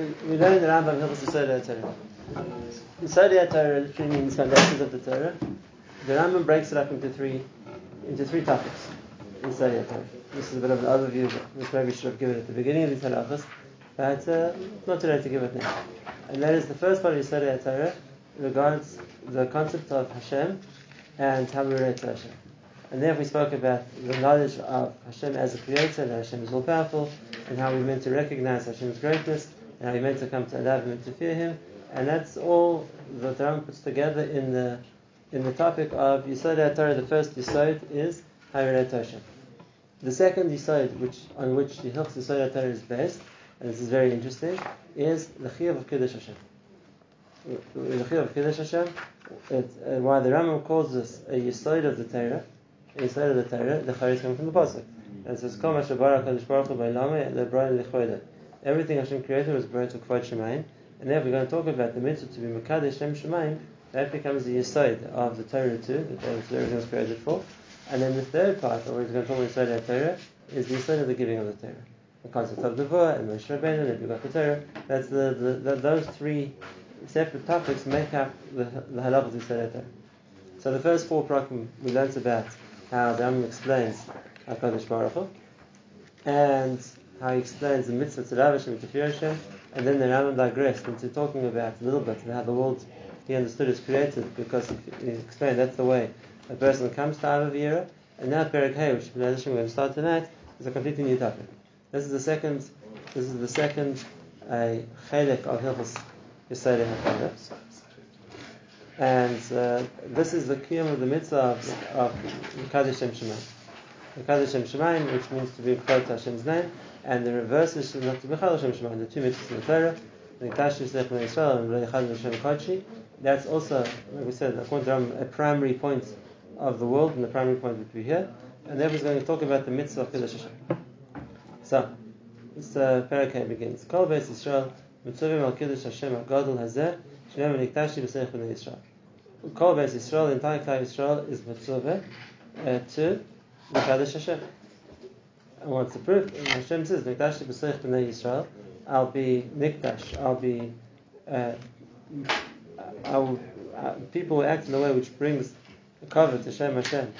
We learn the Rambam Hilchos Yesodei Torah. Yesodei Torah literally means foundations of the Torah. The Rambam breaks it up into three into three topics. Yesodei Torah. This is a bit of an overview, which maybe should have given at the beginning of these halachas, but uh, not late to give it now. And that is the first part of Yesodei Torah regards the concept of Hashem and how we relate to Hashem. And there we spoke about the knowledge of Hashem as a creator, that Hashem is all powerful, and how we're meant to recognize Hashem's greatness and how you're meant to come to Him and to fear Him. And that's all the Torah puts together in the in the topic of Yesodei Torah. The first Yisod is Hayret Hashem. The second Yisod, which on which the Hilchos Yesodei Torah is based, and this is very interesting, is the Chiyuv of Kiddush Hashem. The Chiyuv of Kiddush Hashem. Uh, why the Rambam calls this a Yisod of the Torah, a Yisod of the Torah, the Charis coming from the pasuk. And it says, "Kol Mashabar Hakadosh Baruch Hu Ba'ilame LeBron Lechoyda." Everything Hashem created was brought to Kvod Shemayim, and then we're going to talk about the mitzvah to be Mekadesh Shem Shemayim. That becomes the yesod of the Torah too, that everything was created for. And then the third part, or we're going to talk about the Torah, is the yesod of the giving of the Torah. The concept of the Vah and Moshe Rabbeinu and the Torah. That's the, the, the, those three separate topics make up the, the halach of the Torah. So the first four prakim we learned about how the Rambam explains Hakadosh Baruch Hu, and how he explains the mitzvah to Rav Hashem, to Hashem, and then the Rambam digressed into talking about a little bit how the world he understood is created because he, explained that's the way a person comes to Avavira, and now Perek Hay, which we're going to start tonight, is a completely new topic. This is the second. This is the second chelik of Hilchos Yisrael HaTorah. And uh, this is the kiyum of the mitzvah of, of Kiddush Shem Shemayim. The Kiddush Shem Shemayim, which means to be close to Hashem's name, and the reverse is not to be Chal Hashem Shemayim, the two mitzvahs in the Torah, the Kash Yisrech Ben Yisrael and Reichad Hashem Kodshi. That's also, like we said, a primary point of the world and the primary point that we hear. And then we're going to talk about the mitzvah of Kiddush Hashem. So, this uh, parakah begins. Kol Beis Yisrael, mitzvah al Kiddush Hashem HaGadol Hazeh, Shnei Meniktashi B'Seich Ben Yisrael. Kol Beis Yisrael, the entire Klal Yisrael is mitzvah uh, to the Kiddush Hashem. What's the proof? Hashem says, "Nikdash b'seich b'nei Yisrael." I'll be nikdash. I'll be. Uh, I will, uh, people will act in a way which brings cover to Shem Hashem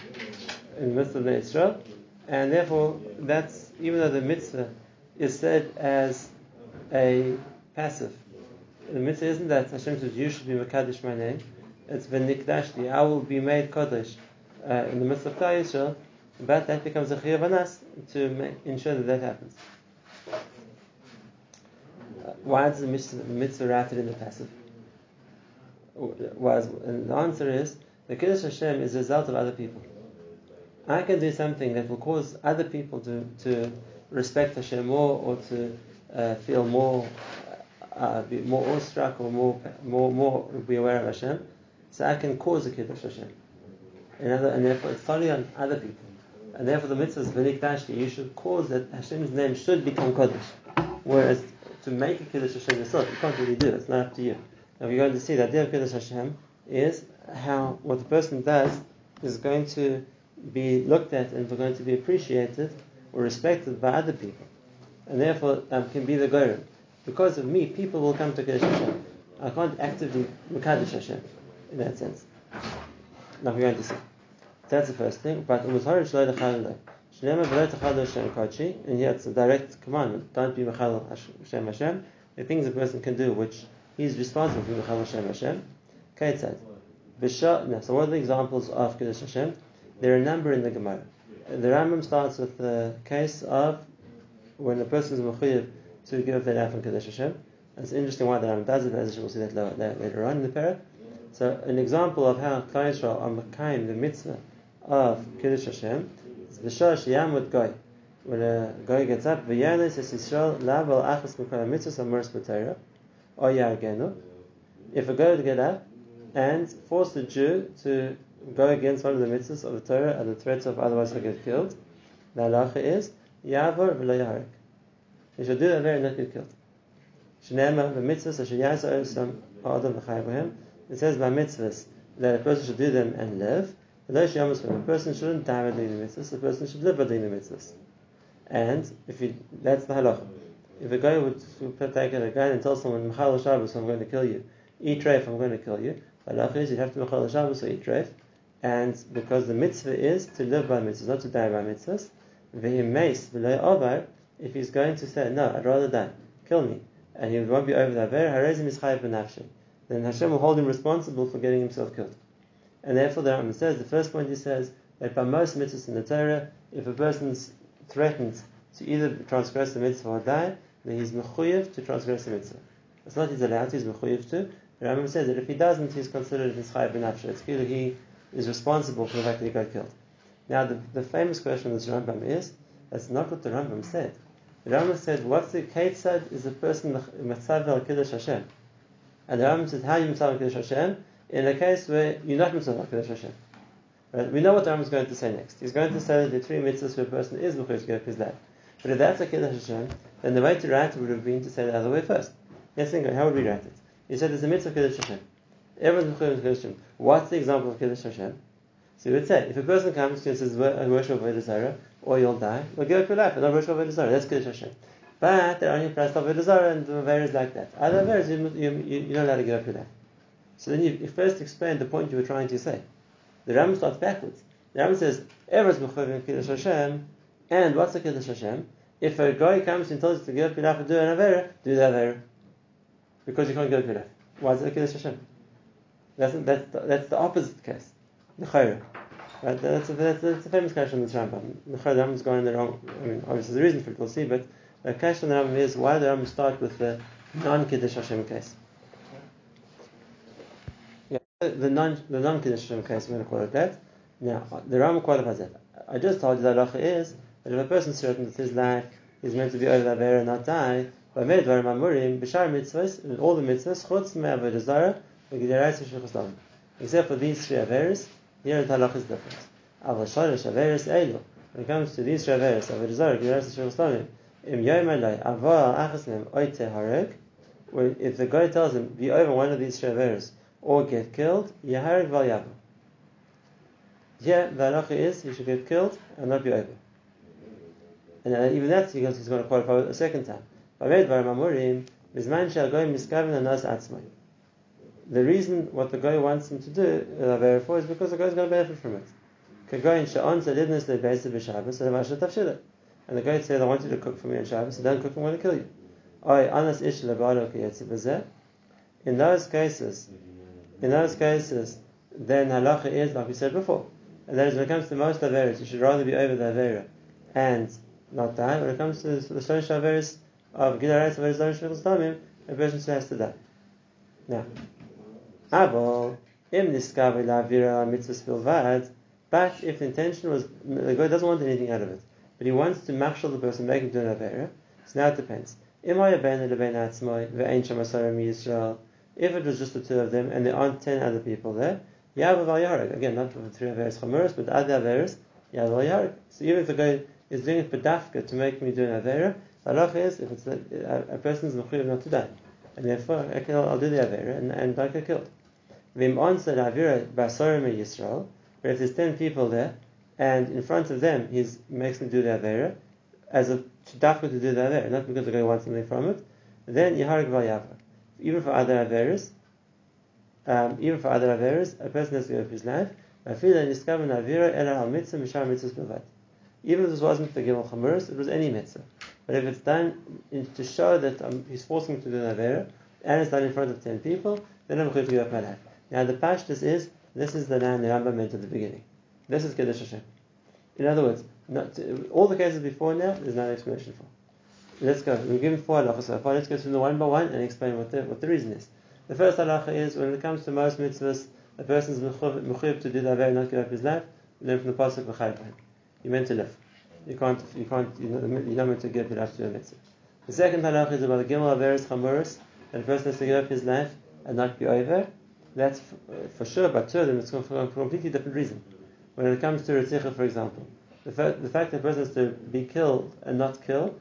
in the midst of Bnei Yisrael, and therefore that's even though the mitzvah is said as a passive. The mitzvah isn't that Hashem says you should be Makadish my name. It's v'nikdashti. I will be made Kodesh uh, in the midst of Klal Yisrael but that becomes a chiyuv on us to make, ensure that that happens. Uh, why is the mitzvah, wrapped in the passive? Was and the answer is the kiddush Hashem is a result of other people. I can do something that will cause other people to, to respect Hashem more or to uh, feel more uh, be more awestruck or more more more be aware of Hashem. So I can cause a kiddush Hashem. and therefore it's totally on other people and therefore the mitzvah is v'nikdashti. You should cause that Hashem's name should become kodesh. Whereas to make a kiddush Hashem yourself, you can't really do it. It's not up to you. Now we're going to see that idea of kiddush Hashem is how what the person does is going to be looked at and going to be appreciated or respected by other people, and therefore um, can be the goyim. Because of me, people will come to kiddush Hashem. I can't actively mekadosh Hashem in that sense. Now we're going to see. That's the first thing. But umuzhar shloi lechaliloi. Shnema v'loi techal Hashem kodshi. And here it's a direct commandment. Don't be mechal Hashem Hashem. The things a person can do which he's responsible for mechal Hashem Hashem. Kaitzad. Now, so what are the examples of Kiddush Hashem? There are a number in the Gemara. The Rambam starts with the case of when a person is mechuyev to give their life on Kiddush Hashem. It's interesting why the Rambam does it, as we'll see that later on in the parak. So an example of how Klal Yisrael are makayim the mitzvah of Kiddush Hashem is V'shosh Yamud Goy. When a Goy gets up, V'yanis says Yisrael lav achas mekol mitzvahs amors b'Torah, or yargenu. If a Goy would get up and force the Jew to go against one of the mitzvahs of the Torah and the threats of otherwise he'll get killed, the halacha is Yavor v'lo yaharik. He should do that very not get killed. Shnema v'mitzvahs asher yasa some adam v'chayim It says by mitzvahs that a person should do them and live. A person shouldn't die by the mitzvahs, a person should live by the mitzvahs. And if you, that's the halacha. if a guy would take a guy and tell someone, Machal Shabbos, I'm going to kill you, eat treif, I'm going to kill you, halacha is you'd have to Machal Shabbos or eat treif, and because the mitzvah is to live by mitzvahs, not to die by mitzvahs, mace if he's going to say, no, I'd rather die, kill me, and he won't be over the Aver, is Chayiv then Hashem will hold him responsible for getting himself killed. And therefore the Rambam says, the first point he says, that by most mitzvahs in the Torah, if a person's threatened to either transgress the mitzvah or die, then he's mechuyev to transgress the mitzvah. It's not he's allowed to, he's mechuyev to. The Rambam says that if he doesn't, he's considered mischayev b'nafshe. It's clear he is responsible for the fact that he got killed. Now, the, the famous question of this Rambam is, that's not what the Rambam said. The Rambam said, what's the Ketzad is a person matzav al kiddush Hashem. And the Rambam says, how you matzav al kiddush Hashem? In a case where you're not matzav al kiddush Hashem. Right? We know what the is going to say next. He's going to say that the three mitzvahs for a person is to give his life. But if that's a Kiddush Hashem, then the way to write it would have been to say the other way first. Yes, think, how would we write it? He said there's a mitzvah of Kiddush Hashem. Everyone's Mechuyev Kiddush Hashem. What's the example of Kiddush Hashem? So we would say, if a person comes you and says, worship Avodah Zarah, or you'll die, well, give up your life and not worship Avodah Zarah. That's Kiddush Hashem. But there are only pressed Avodah Zarah and various like that. Other various, you, you, you're not allowed to give up your life. So then you, first explain the point you were trying to say. The Ram starts backwards. The Ram says, everyone's Mechuyev Kiddush Hashem, and what's the Kiddush Hashem? If a guy comes and tells you to give your and do an Avera, do the Avera. Because you can't give your Why is it a Kiddush Hashem? That's, that's, the, that's the opposite case. The Right? That's a, that's, that's a famous question in this Rambam. The Rambam's going in the wrong. I mean, obviously, there's a reason for it, we'll see, but the question in the Rambam is why the Rambam start with the non Kiddush Hashem case? The non the non Hashem case, we're going to call it that. Now, the Rambam qualifies that. I just told you that halacha is that if a person is certain that his life is meant to be over the Avera and not die, by Medvar Mamurim, Bishar mitzvahs, in all the mitzvahs, Chutz Me'avodah Zarah, Except for these three Averas, here the halach is different. Aval Sharish Averas Eilu, when it comes to these three Averas, Avodah Zarah, Gideras Shechostamim, Im Yom Alai, Aval Achas Mem Oite Harek, if the guy tells him, be over one of these three Averas, or get killed, Yaharek Val Yavu. Here, the halacha is, he should get killed and not be over. And uh, even that, because he's going to qualify a second time. The reason what the guy wants him to do, uh, for, is because the guy is going to benefit from it. And the guy said, I want you to cook for me on Shabbos, so don't cook, I'm going to kill you. In those cases, in those cases, then halacha is like we said before, and that is when it comes to most averas, you should rather be over the avera and not die. When it comes to the Shlosh Averis of Gidaret Averis Darish Tamim, a person still has to die. Now, Abel, Im Niskavi Lavira Mitzvah Bilvad, but if the intention was, the guy doesn't want anything out of it, but he wants to marshal the person, make him do an Avera, so now it depends. If it was just the two of them and there aren't ten other people there, Yavav al Again, not for the three Averis Chamuras, but other Averis, Yavav al So even if the guy is doing it bedafka to make me do an avera. the Halach is if it's a, a, person's mechuyev not to die, and therefore I I'll do the avera and, and don't get killed. Vim answered avera basarim Yisrael, where if there's ten people there, and in front of them he makes them do the avera as a dafka to do the avera, not because the guy wants something from it. Then yiharik v'yavra. Even for other averas, um, even for other averas, a person has to give up his life. Even if this wasn't the Gimel Chamuris, it was any mitzvah. But if it's done in, to show that um, he's forcing to do an Avera, and it's done in front of ten people, then I'm going to give up my life. Now the pashtus is, this is the line the Rambam meant at the beginning. This is Kiddush Hashem. In other words, not, all the cases before now, there's no explanation for. Let's go. We're given four halachas so far. Let's go through them one by one and explain what the, what the reason is. The first halacha is when it comes to most mitzvahs, a person's mechuyev to do the and not give up his life, We learn from the pasuk v'chayv you're meant to live. You can't, you can't, you're not meant to give it after a mitzvah. The second halach is about the gimel averis chamuris, that a person has to give up his life and not be over. That's for sure, but two of them, it's for a completely different reason. When it comes to Ritzicha, for example, the fact, the fact that a person has to be killed and not kill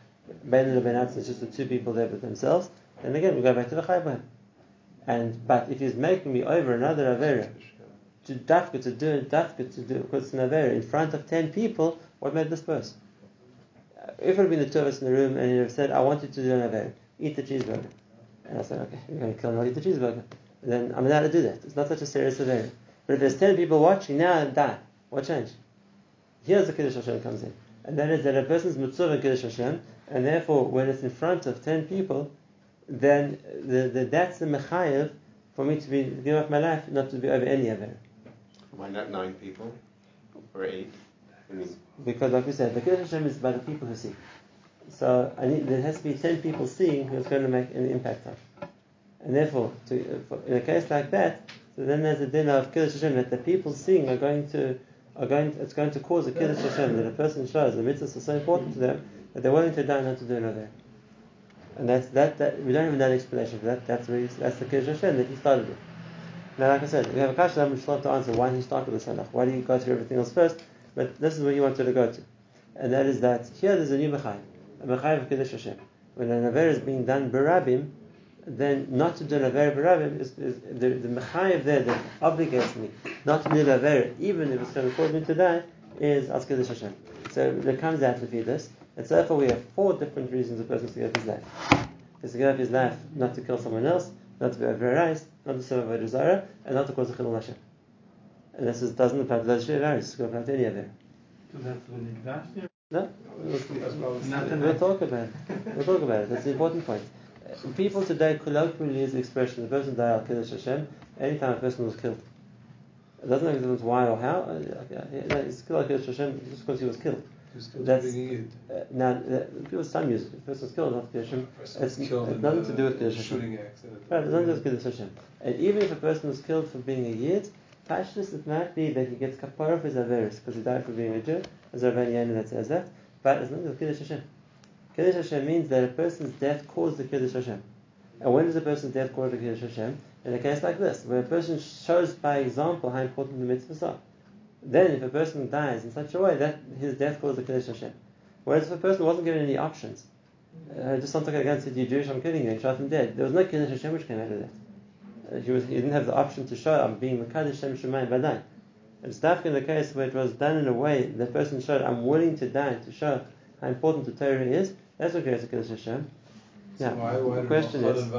In Ben and Ben it's just the two people there with themselves, then again we go back to the Chaybah. And but if he's making me over another Avera, to dafka to do it, dafka to do because it's an Avera in front of ten people, what made this person? Uh, if it had been the two of us in the room and he have said, I want you to do an Avera, eat the cheeseburger. And I said, okay, you're to kill him, I'll eat the cheeseburger. And then I'm allowed to do that. It's not such a serious Avera. But if there's ten people watching, now die. What changed? Here's the Kiddush Hashem comes in. And that is that a person's mitzvah Kiddush Hashem, and therefore when it's in front of ten people, then the, the, that's the mechayev for me to be give up my life, not to be over any of it. Why not nine people or eight? I mean, because, like we said, the Kiddush Hashem is by the people who see. So I need, there has to be ten people seeing who's going to make an impact on. And therefore, to, in a case like that, so then there's a dinner of Kiddush Hashem that the people seeing are going to are going. It's going to cause a Kiddush Hashem that a person shows the mitzvahs are so important to them that they're willing to die not to do another. And that's that, that we don't even have that explanation for that. That's the that's the Kiddush Hashem that he started with. Now, like I said, we have a question which we'll have to answer why he started with the Sanach. Why do you go through everything else first? But this is where you wanted to go to. And that is that here there's a new Mechai, a Mechai of Kiddush Hashem. When an Aver is being done Barabim, then not to do an Aver Barabim is, is the, the Mechai there that obligates me not to do an Aver, even if it's going to cause me to die, is As Hashem. So it comes out to feed this. And so therefore we have four different reasons a person to give up his life. He's to give up his life not to kill someone else, not to be overrized, not to serve a desire, and not to cause a chilul Hashem. And this is, doesn't apply to those Shivaris, it's going to apply to any of them. No, we'll, we'll talk about it. We'll talk about it. That's the important point. Uh, People today colloquially use the expression, the person died al Kiddush Hashem, anytime a person was killed. It doesn't make a difference why or how. Uh, he's killed al Kiddush Hashem just because he was killed. That's, uh, now, uh, people some use it. If a person was killed, not Hashem. It's, it's nothing to do with Kiddush Hashem. Right, it's nothing to do with Hashem. And even if a person was killed for being a Yid, Pashtus, it might be that he gets kapara for his Averis, because he died for being a Jew. There's a Rabbi that says that. But it's not with Kiddush Hashem. Kiddush Hashem means that a person's death caused the Kiddush Hashem. And when does a person's death cause the Kiddush Hashem? In a case like this, where a person shows by example how important the mitzvahs are. Then, if a person dies in such a way that his death caused the Kiddush Hashem. Whereas if a person wasn't given any options, uh, just something against said, You're Jewish, I'm killing you, and shot him dead, there was no Kiddush Hashem which came out of that. Uh, he, was, he didn't have the option to show, I'm being Mekadosh Shem Shemayim Badai. It's stuff in the case where it was done in a way the person showed, I'm willing to die to show how important the Torah is. That's what creates a Kiddush Hashem. Yeah. So why, why the question is,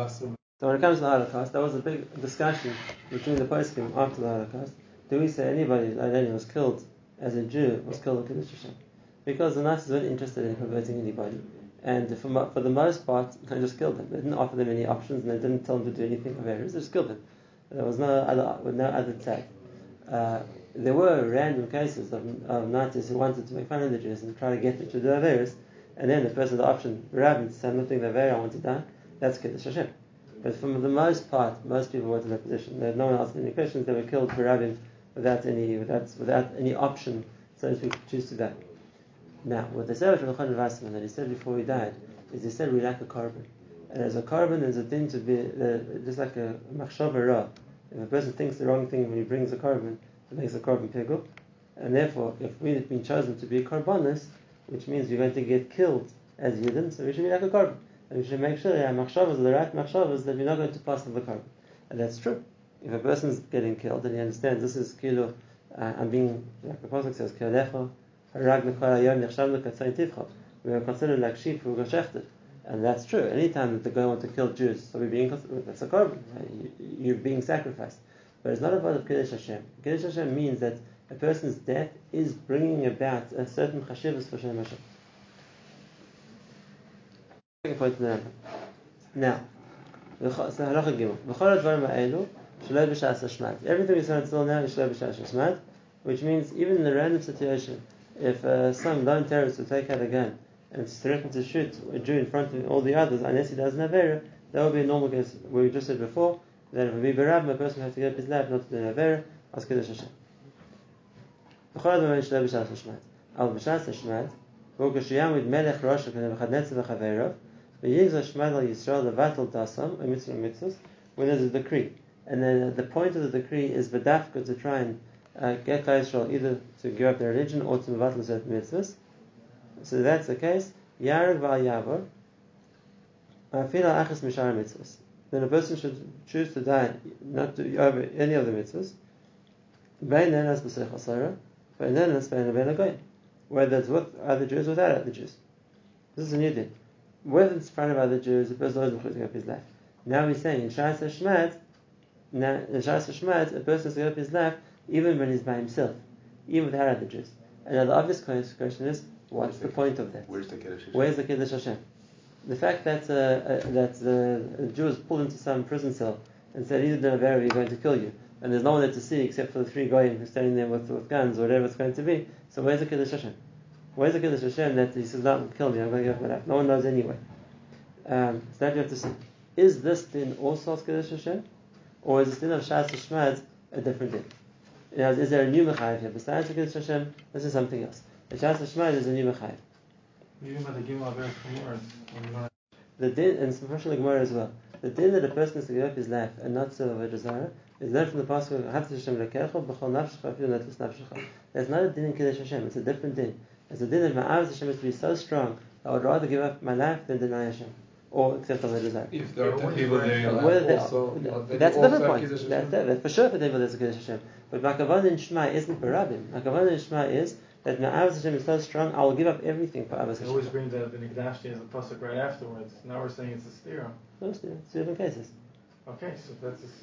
so when it comes to the Holocaust, there was a big discussion between the poskim after the Holocaust. Do we say anybody like who was killed as a Jew was killed in Kiddush Hashem? Because the Nazis weren't interested in converting anybody. And for, for the most part, they just killed them. They didn't offer them any options and they didn't tell them to do anything of errors. They just killed them. There was no other, with no other tag. Uh, there were random cases of, of Nazis who wanted to make fun of the Jews and try to get them to do Averis, and then the person the option, Rabbi, I'm not doing the Aver, I want to die, that's Kiddush Hashem. But for the most part, most people went in that position. There, no one asked any questions, they were killed for Rabbi without any, without, without any option, so to choose to die. Now, what said about Rabbi Wasserman, that he said before he died, is he said we lack a korban, And as a korban, there's a thing to be, uh, just like a machshava ra. If a person thinks the wrong thing when he brings a korban, it makes a korban pigul. And therefore, if we've been chosen to be korbanis, which means you're going to get killed as Yidden, so we should be like a korban. And we should make sure that our machshavas are the right machshavas that we're not going to pass on the korban. And that's true. If a person is getting killed and he understands this is kilo, uh, I'm being, like the Pasuk says, kilecha, harag katzayin tivcha. We are considered like sheep who were shechted. And that's true. Anytime that the guy wants to kill Jews, so we're being that's a korban. You're being sacrificed. But it's not about the Kiddush Hashem. Kiddush Hashem means that a person's death is bringing about a certain chashivas for Shem Hashem. Second point Now, so halacha gimel. V'chol advarim ha'elu Everything we said until now is shaloi b'shas which means even in a random situation, if uh, some lone terrorist would take out a gun and threaten to shoot a Jew in front of all the others unless he doesn't have error, that would be a normal case. We just said before that if a berab, a person has to get up his life not to do an avera, as kiddush Hashem. Al b'shas hashmat. V'ukashiyam with melech rosh v'Nevuchadnetzar v'chaverov, v'yigza shmad al Yisrael levatel dasam, a mitzvah mitzvahs, when there's a decree. And then the point of the decree is v'dafka to try and uh, get Israel either to give up their religion or to mevatel certain mitzvahs. So that's the case, yareg v'al yavor, afila mishar mitzvahs. Then a person should choose to die not to over any of the mitzvahs. Whether it's with other Jews or without other Jews. This is a new thing. Whether it's in front of other Jews, the person always give up his life. Now he's saying in Shas Hashmat, now in Shas Hashmat, a person has to give up his life even when he's by himself, even without other Jews. And now the obvious question is, what's the point of that? Where's the Kiddush Hashem? Where's the Kiddush Hashem? The fact that uh, uh, that the Jew is pulled into some prison cell and said, "Either the we're going to kill you," and there's no one there to see except for the three goyim who's standing there with, with guns or whatever it's going to be. So where's the Kiddush Hashem? Where's the Kiddush Hashem that he says, "Don't kill me. I'm going to give my life." No one knows anyway. Um, so that you have to see. Is this din also Kiddush Hashem, or is the din of Shas Shmad a different din? You know, is there a new mechayiv here besides the Kiddush Hashem? This is something else. The Shas Shmad is a new mechayiv. The Gimel Aver The din, and it's from the Gemara as well. The din that a person is to give up his life and not serve a desire is learned from the pasuk "Haftu Hashem lekecha b'chol nafshecha afilu netus nafshecha." That's not a din in Kiddush Hashem. It's a different din. It's a din that ma'avs Hashem is to be so strong that I would rather give up my life than deny Hashem or accept of. If there are ten people there, you'll Whether they also, are, that's a different point. That's, that's for sure for David there's a Kiddush Hashem. But Makavan in Shema isn't for Rabbim. Makavan in Shema is that Ma'avs Hashem is so strong, I will give up everything for Avos They always Hashem. bring the, the Nikdashti as a pasuk right afterwards. Now we're saying it's a stira. Those two two different cases. Okay, so that's just,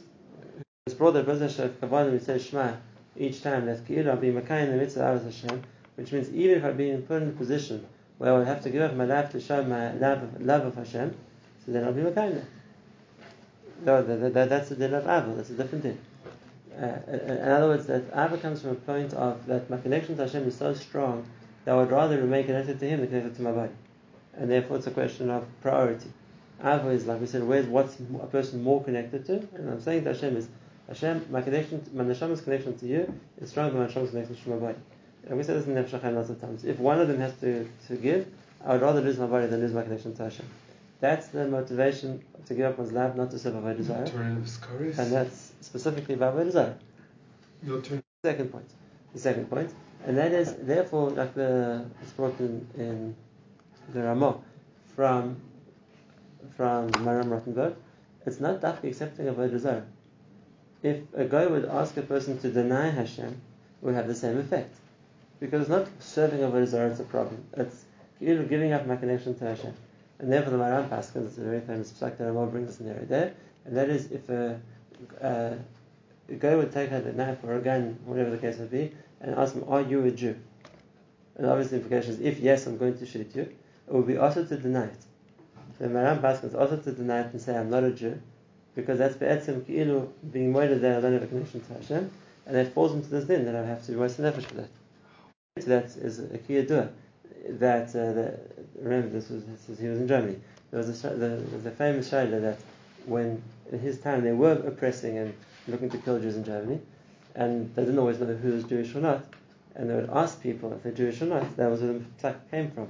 It's brought that Bezos Shef Kabbalah we say Shema each time that Ki'ilu I'll be Makai in the midst of Hashem, which means even if I've been put in a position where I would have to give up my life to show my love of, love of Hashem, so then I'll be there. No, that, that, that, that's the din of Ava, that's a different thing. Uh, in other words, that Ava comes from a point of that my connection to Hashem is so strong that I would rather remain connected to Him than connected to my body. And therefore it's a question of priority. Ava is, like we said, where's what's a person more connected to? And I'm saying to Hashem is, Hashem, my connection, my neshama's connection to you is stronger than my neshama's connection to my body. And we said this in Nefesh HaChaim lots of times. If one of them has to, to give, I would rather lose my body than lose my connection to Hashem. That's the motivation to give up one's life, not to serve a desire. And that's specifically about desire. The. Second point. The second point. And that is, therefore, like the, it's brought in, in the Ramah from, from Maram Rothenburg, it's not dafki accepting of a desire. If a guy would ask a person to deny Hashem, it would have the same effect. Because it's not serving of a desire, it's a problem. It's giving up my connection to Hashem. And therefore the Maram Pascal, it's a very famous psak that Ramah brings us in there, there, and that is if a, a, a guy would take out a knife or a gun, whatever the case may be, and ask him, Are you a Jew? And obviously the implication is, if yes, I'm going to shoot you, it would be also to deny it. So Maram Pascal is also to deny it and say, I'm not a Jew, because that's be'etzim ki'ilu being moided that I don't have a connection to Hashem, and that falls into this din that I have to be waste nefesh for that. That is a key dua. That, uh, that remember this was he was in Germany. There was a the, a famous shaila that when in his time they were oppressing and looking to kill Jews in Germany, and they didn't always know who was Jewish or not, and they would ask people if they're Jewish or not. That was where the psak came from.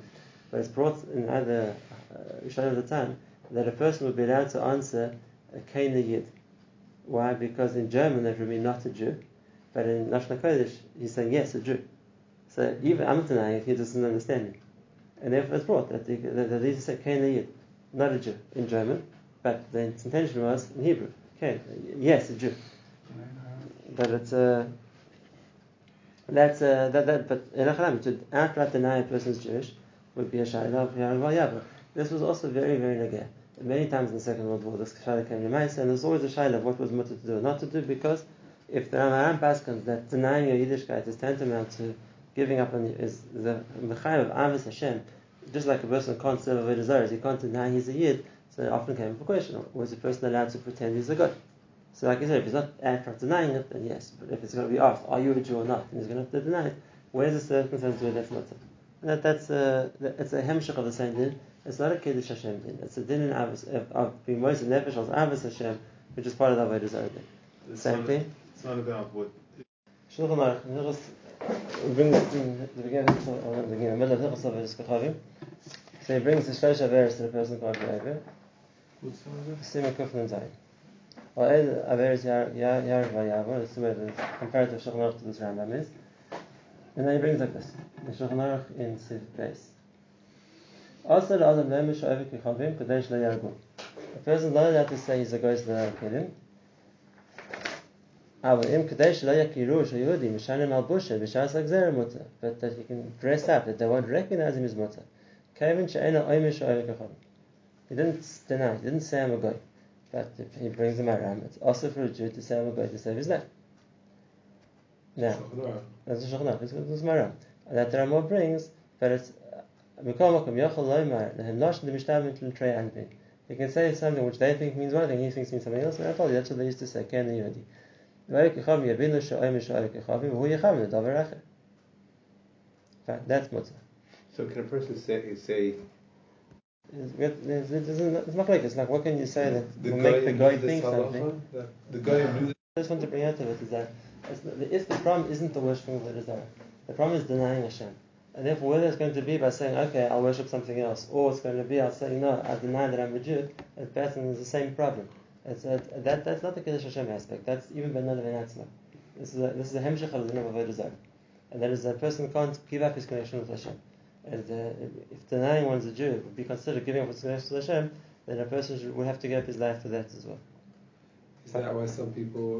But it's brought in other uh, of the time that a person would be allowed to answer a Kana Yid. Why? Because in German that would be not a Jew, but in Lashon Kodesh he's saying yes, a Jew. So even it, he doesn't understand me. And therefore it's brought that the that Lisa said Kana Yid, not a Jew in German, but the intention was in Hebrew. Okay, yes, a Jew. But it's uh, that's uh, that that but to outright deny a person's Jewish would be a shayla of Yarval Yabba. This was also very very negay. Many times in the Second World War, this shayla came to mind, and there's always a shayla of what was mutter to do or not to do because if the Ramaram Paskins that denying your Yiddishkeit is tantamount to giving up on is the mechayim of Avis Hashem, just like a person can't serve a desires, he can't deny he's a Yid. So it often came up a question: Was a person allowed to pretend he's a God? So, like I said, if he's not outright denying it, then yes. But if it's going to be asked, "Are you a Jew or not?" and he's going to have to deny it, where's the circumstance where that's not so? That, that's a, it's a hemshach of the same din. It's not a kiddush Hashem din. It's a din in Avos, of, being most nefesh of Avos Hashem, which is part of the Avodah Zarah din. Same thing. It's not about what. Shulchan Aruch, we bring in the beginning of the middle of Hilchos of So he brings the Shlosh Averis to the person called Yehuda. Siman Zayin. Or El Averis Yarav Vayavon, that's the way the comparative Shulchan Aruch to this Rambam is. And then he brings like this, the Shulchan Aruch in Siv Beis. Also the Adam Lemish Oevik Yichavim, Kadesh Le Yargu. A person is not to say he's a guy's of the but that he can dress up, that they won't recognize him as mutter. He didn't deny, he didn't say I'm a guy. But he brings him around, it's also for a Jew to say I'm a guy to save his life. Now, that's a shachnach, it's a maram. That there are more brings, but it's Mikol Makom Yochel Loimar, the Himlash the Mishtam and Trey Anpin. He can say something which they think means one thing, he thinks means something else, and I told you that's what they used to say, Ken the Yehudi. That's mutter. So can a person say, say It's, it's, it's, it's not like it's like what can you say that The will guy make the guy think something? the guy who knew I just want to bring out of it is that it's not, if the problem isn't the worshiping of the desire, the problem is denying Hashem. And therefore, whether it's going to be by saying, okay, I'll worship something else, or it's going to be, I'll say, no, I deny that I'm a Jew, that person is the same problem. It's a, that, that's not the Kiddush Hashem aspect. That's even Ben Nadav and This is a, this is a hemshech the of Avodah. And that is a person can't give up his connection with Hashem. And uh, if denying one's a Jew would be considered giving up his connection with Hashem, then a person would have to give up his life for that as well. Is that why some people,